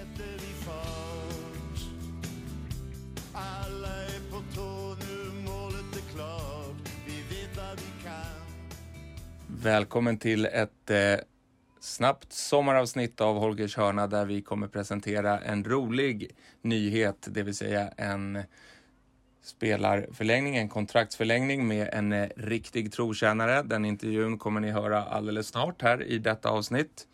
sätter vi fart. Alla är på tå nu, målet är klart. Vi vet vad vi kan. Välkommen till ett eh, snabbt sommaravsnitt av Holgers hörna där vi kommer presentera en rolig nyhet, det vill säga en spelarförlängning, en kontraktsförlängning med en eh, riktig trotjänare. Den intervjun kommer ni höra alldeles snart här i detta avsnitt.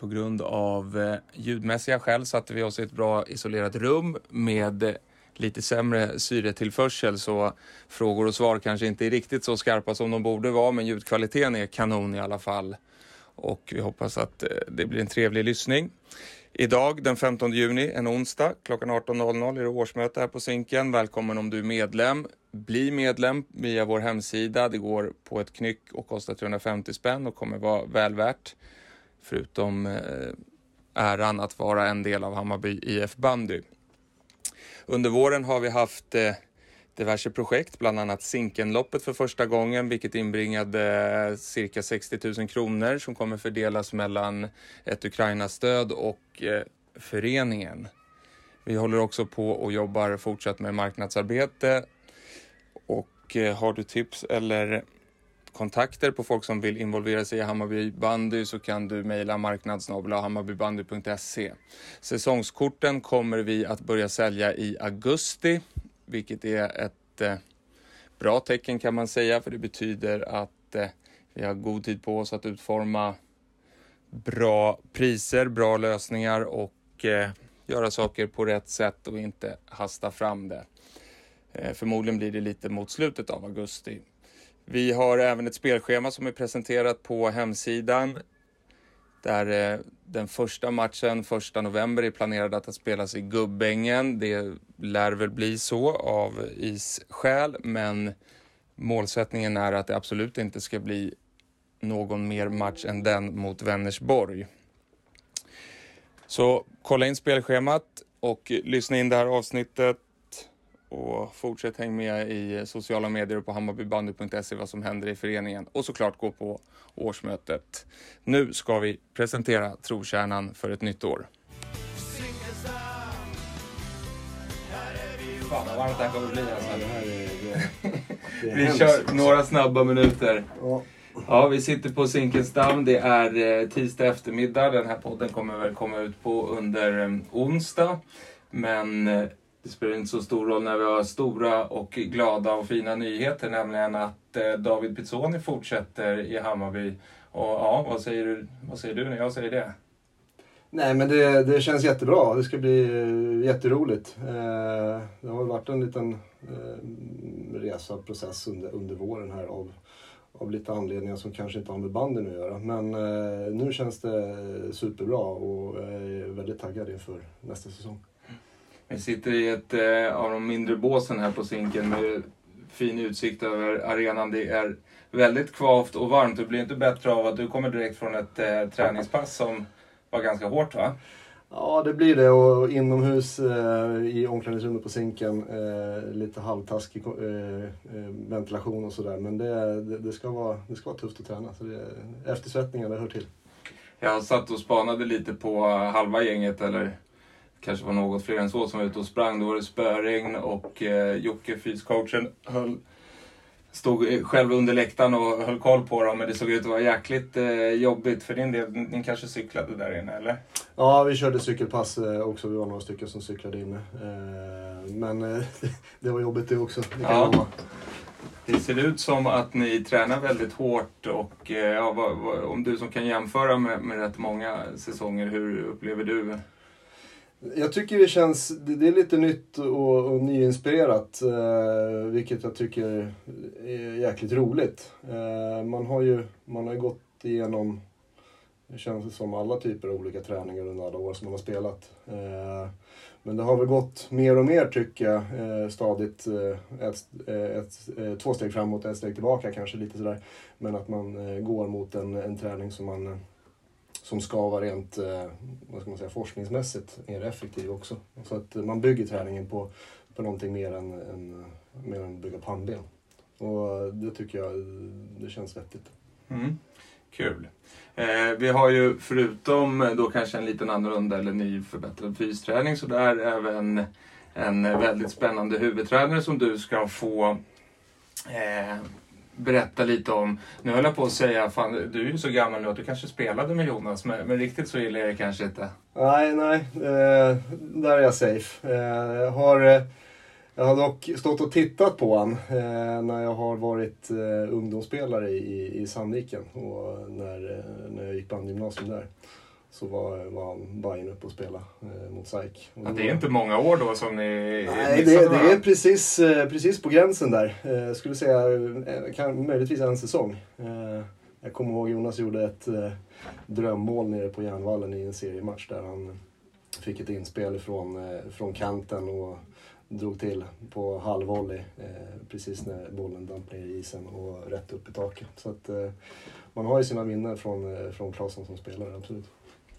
På grund av eh, ljudmässiga skäl satte vi oss i ett bra isolerat rum med eh, lite sämre syretillförsel så frågor och svar kanske inte är riktigt så skarpa som de borde vara men ljudkvaliteten är kanon i alla fall. Och vi hoppas att eh, det blir en trevlig lyssning. Idag den 15 juni, en onsdag, klockan 18.00 är det årsmöte här på Zinken. Välkommen om du är medlem. Bli medlem via vår hemsida. Det går på ett knyck och kostar 350 spänn och kommer vara väl värt. Förutom eh, äran att vara en del av Hammarby IF bandy. Under våren har vi haft eh, diverse projekt, bland annat Zinkenloppet för första gången, vilket inbringade cirka 60 000 kronor som kommer fördelas mellan ett Ukraina-stöd och eh, föreningen. Vi håller också på och jobbar fortsatt med marknadsarbete och eh, har du tips eller kontakter på folk som vill involvera sig i Hammarby bandy så kan du mejla marknadsnabla.hammarbybandy.se. Säsongskorten kommer vi att börja sälja i augusti, vilket är ett eh, bra tecken kan man säga, för det betyder att eh, vi har god tid på oss att utforma bra priser, bra lösningar och eh, göra saker på rätt sätt och inte hasta fram det. Eh, förmodligen blir det lite mot slutet av augusti. Vi har även ett spelschema som är presenterat på hemsidan. Där eh, den första matchen, första november, är planerad att spelas i Gubbängen. Det lär väl bli så av isskäl, men målsättningen är att det absolut inte ska bli någon mer match än den mot Vänersborg. Så kolla in spelschemat och lyssna in det här avsnittet och fortsätt häng med i sociala medier och på hammarbybandy.se vad som händer i föreningen och såklart gå på årsmötet. Nu ska vi presentera trotjänaren för ett nytt år. Fan vad varmt det här kommer bli alltså. Det här är, det, det är Vi kör några snabba minuter. Ja, Ja, vi sitter på Zinkensdamm. Det är eh, tisdag eftermiddag. Den här podden kommer väl komma ut på under eh, onsdag. Men eh, det spelar inte så stor roll när vi har stora och glada och fina nyheter. Nämligen att eh, David Pizzoni fortsätter i Hammarby. Och ja, vad säger du, vad säger du när jag säger det? nej men det, det känns jättebra. Det ska bli eh, jätteroligt. Eh, det har varit en liten resa och process under, under våren här av, av lite anledningar som kanske inte har med banden att göra. Men nu känns det superbra och jag är väldigt taggad inför nästa säsong. Vi sitter i ett eh, av de mindre båsen här på Zinken med fin utsikt över arenan. Det är väldigt kvavt och varmt. Det blir inte bättre av att du kommer direkt från ett eh, träningspass som var ganska hårt va? Ja, det blir det. Och inomhus eh, i omklädningsrummet på Zinken, eh, lite halvtaskig eh, eh, ventilation och sådär. Men det, det, det, ska vara, det ska vara tufft att träna. Så det, eftersvettningarna hör till. Jag satt och spanade lite på halva gänget, eller kanske var något fler än så, som var ute och sprang. Då var det spöregn och eh, Jocke, fyscoachen, höll, stod eh, själv under läktaren och höll koll på dem. Men det såg ut att vara jäkligt eh, jobbigt för din del. Ni kanske cyklade där inne, eller? Ja, vi körde cykelpass eh, också. Vi var några stycken som cyklade inne. Eh, men eh, det var jobbigt det också. Det kan Ja. lova. Det ser ut som att ni tränar väldigt hårt och eh, ja, vad, vad, om du som kan jämföra med, med rätt många säsonger, hur upplever du? Jag tycker det känns, det är lite nytt och, och nyinspirerat. Eh, vilket jag tycker är jäkligt roligt. Eh, man har ju man har gått igenom, det känns som alla typer av olika träningar under alla år som man har spelat. Eh, men det har väl gått mer och mer tycker jag, eh, stadigt. Eh, ett, eh, ett, eh, två steg framåt, ett steg tillbaka kanske lite sådär. Men att man eh, går mot en, en träning som man eh, som ska vara rent eh, vad ska man säga, forskningsmässigt mer effektiv också. Så att eh, man bygger träningen på, på någonting mer än, än, eh, mer än bygga pannben. Och eh, det tycker jag det känns vettigt. Mm. Kul. Eh, vi har ju förutom då kanske en liten annorlunda eller ny förbättrad fysträning så där även en väldigt spännande huvudtränare som du ska få eh, berätta lite om. Nu höll jag på att säga, fan, du är ju så gammal nu att du kanske spelade med Jonas, men, men riktigt så illa är det kanske inte. Nej, nej. Eh, där är jag safe. Eh, jag, har, eh, jag har dock stått och tittat på honom eh, när jag har varit eh, ungdomsspelare i, i Sandviken och när, eh, när jag gick bandgymnasium där. Så var, var han Bajen uppe och spelade eh, mot SAIK. Då- det är inte många år då som ni Nej, det, det är precis, eh, precis på gränsen där. Eh, skulle säga eh, kan, möjligtvis en säsong. Eh, Jag kommer ihåg Jonas gjorde ett eh, drömmål nere på Järnvallen i en seriematch där han fick ett inspel från, eh, från kanten och drog till på halvvolley precis när bollen damp ner i isen och rätt upp i taket. Så att, man har ju sina minnen från, från Claesson som spelare, absolut.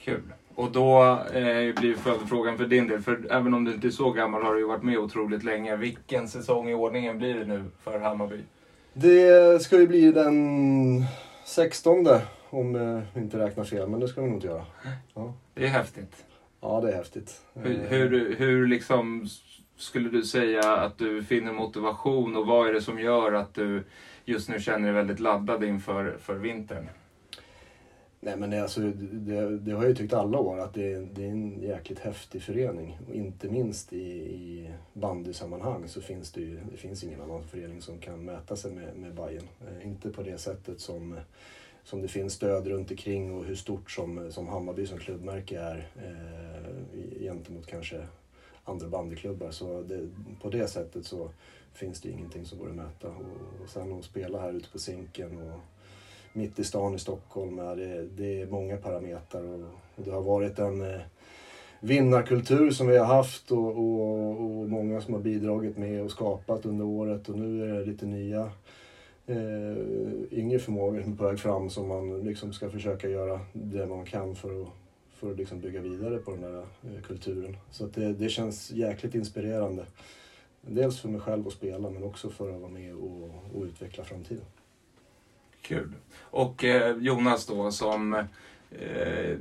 Kul. Och då eh, blir följdfrågan för din del, för även om du inte är så gammal har du ju varit med otroligt länge. Vilken säsong i ordningen blir det nu för Hammarby? Det ska ju bli den 16 om jag inte räknar fel, men det ska vi nog inte göra. Ja, Det är häftigt. ja det är häftigt. Hur, Eh, hur, hur liksom skulle du säga att du finner motivation och vad är det som gör att du just nu känner dig väldigt laddad inför för vintern? Nej men det, alltså, det, det har jag ju tyckt alla år att det, är- det är en jäkligt häftig förening. Och inte minst i, i bandysammanhang så finns det ju det finns ingen annan förening som kan mäta sig med, med Bayern. Eh, inte på det sättet som, som det finns stöd runt omkring och hur stort som, som Hammarby som klubbmärke är eh, gentemot kanske andra bandyklubbar. Så det, på det sättet så finns det ingenting som går att mäta. Och, och sen att spela här ute på Zinken och mitt i stan i Stockholm. Det, det är många parametrar och, och det har varit en eh, vinnarkultur som vi har haft och, och, och många som har bidragit med och skapat under året och nu är det lite nya eh, yngre förmågor som är på väg fram som man liksom ska försöka göra det man kan för att, för att liksom bygga vidare på den där eh, kulturen. Så att det, det känns jäkligt inspirerande. Dels för mig själv att spela men också för att vara med och, och utveckla framtiden. Kul. Och eh, Jonas då som eh,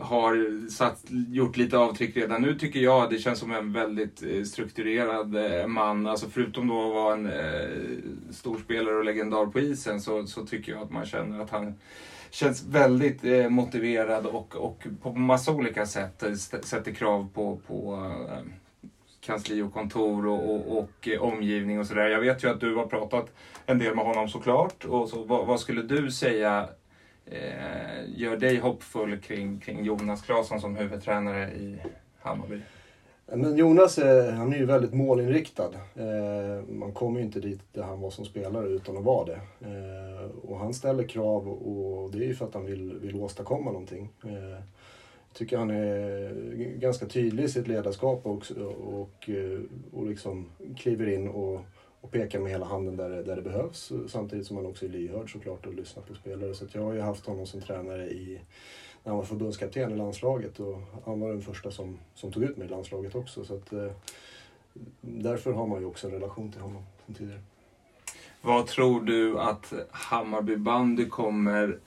har satt, gjort lite avtryck redan nu tycker jag. Det känns som en väldigt eh, strukturerad eh, man. Alltså förutom då att vara en eh, storspelare och legendar på isen så, så tycker jag att man känner att han känns väldigt eh, motiverad och, och på massa olika sätt eh, st- sätter krav på, på eh, kansli och kontor och, och, och eh, omgivning och sådär. Jag vet ju att du har pratat en del med honom såklart. Och så, vad, vad skulle du säga eh, gör dig hoppfull kring, kring Jonas Claesson som huvudtränare i Hammarby? Men Jonas han är ju väldigt målinriktad. Eh, man kommer ju inte dit där han var som spelare utan att vara det. Eh, och han ställer krav och det är ju för att han vill, vill åstadkomma någonting. Jag tycker han är ganska tydlig i sitt ledarskap också, och, eh, och liksom kliver in och, och pekar med hela handen där, det- där det behövs. Samtidigt som han också är lyhörd såklart och lyssnar på spelare. Så att jag har ju haft honom som tränare i när han var förbundskapten i landslaget och han var den första som, som tog ut mig i landslaget också. Så att, eh, därför har man ju också en relation till honom sen tidigare. Vad tror du att Hammarby bandy kommer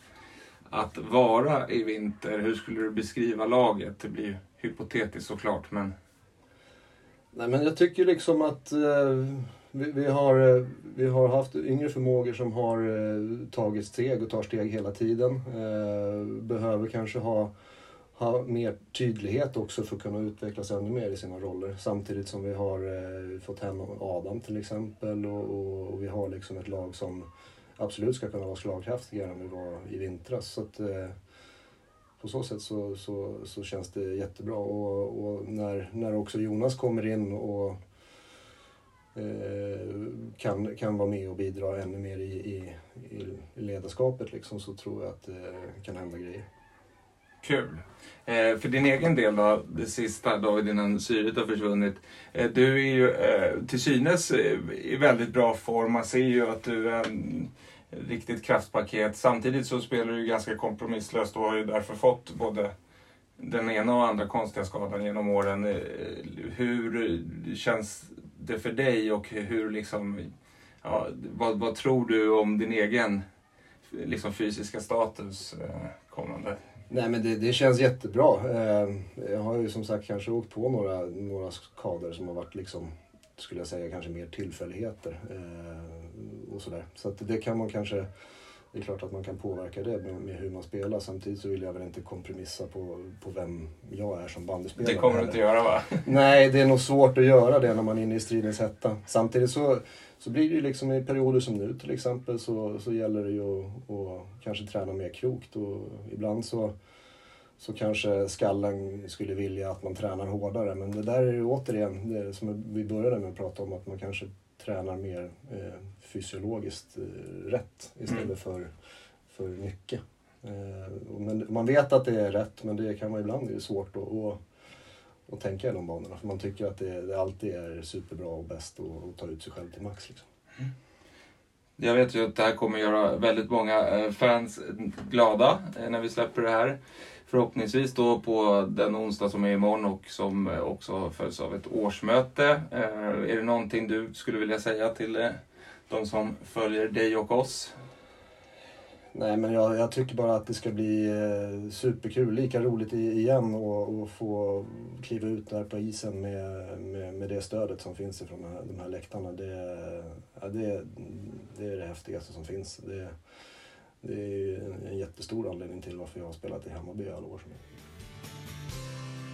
att vara i vinter? Hur skulle du beskriva laget? Det blir ju hypotetiskt såklart, men Nej men jag tycker liksom att eh, vi, vi, har, eh, vi har haft yngre förmågor som har eh, tagit steg och tar steg hela tiden. Eh, behöver kanske ha, ha mer tydlighet också för att kunna utvecklas ännu mer i sina roller. Samtidigt som vi har eh, fått hem Adam till exempel och, och, och vi har liksom ett lag som absolut ska kunna vara slagkraftigare än vi var i vintras. Så att, eh, på så sätt så, så, så känns det jättebra. Och, och när, när också Jonas kommer in och eh, kan, kan vara med och bidra ännu mer i, i, i ledarskapet liksom, så tror jag att det kan hända grejer. Kul. Eh, för din egen del då, det sista David innan syret har försvunnit. Eh, du är ju eh, till synes eh, i väldigt bra form. Man ser ju att du är en riktigt kraftpaket. Samtidigt så spelar du ju ganska kompromisslöst och har ju därför fått både den ena och andra konstiga skadan genom åren. Eh, hur känns det för dig och hur liksom, ja, vad, vad tror du om din egen liksom fysiska status eh, kommande? Nej men det, det känns jättebra. Ehm, jag har ju som sagt kanske åkt på några, några skador som har varit liksom, skulle jag säga, kanske mer tillfälligheter. Eh, och sådär. Så att det kan man kanske, det är klart att man kan påverka det med, med hur man spelar. Samtidigt så vill jag väl inte kompromissa på, på vem jag är som bandyspelare. Det kommer du inte göra va? Nej, det är nog svårt att göra det när man är inne i stridens hetta. Samtidigt så, så blir det ju liksom i perioder som nu till exempel så, så gäller det ju att, att kanske träna mer klokt och ibland så, så kanske skallen skulle vilja att man tränar hårdare. Men det där är ju återigen det som vi började med att prata om att man kanske tränar mer eh, fysiologiskt eh, rätt istället Mm. för, för mycket. Eh, men man vet att det är rätt men det kan vara ibland det är svårt att, att, att tänka i de banorna. För man tycker att det, det alltid är superbra och bäst att, att ta ut sig själv till max. Liksom. Jag vet ju att det här kommer göra väldigt många eh, fans glada eh, när vi släpper det här. Förhoppningsvis då på den onsdag som är imorgon och som eh, också följs av ett årsmöte. Är det någonting du skulle vilja säga till de som följer dig och oss? Nej men jag, jag tycker bara att det ska bli eh, superkul, lika roligt i, igen och, och få kliva ut där på isen med, med, med det stödet som finns ifrån de här, de här läktarna. Det, ja, det, det är det häftigaste som finns. Det, det är ju en, en jättestor anledning till varför jag har spelat i Hammarby i alla år. Som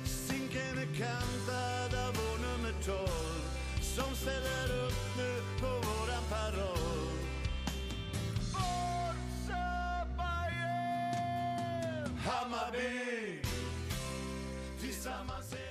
Zinken är kantad av vår nummer 12 som ställer upp nu på våran paroll. Hammarby! Tillsammans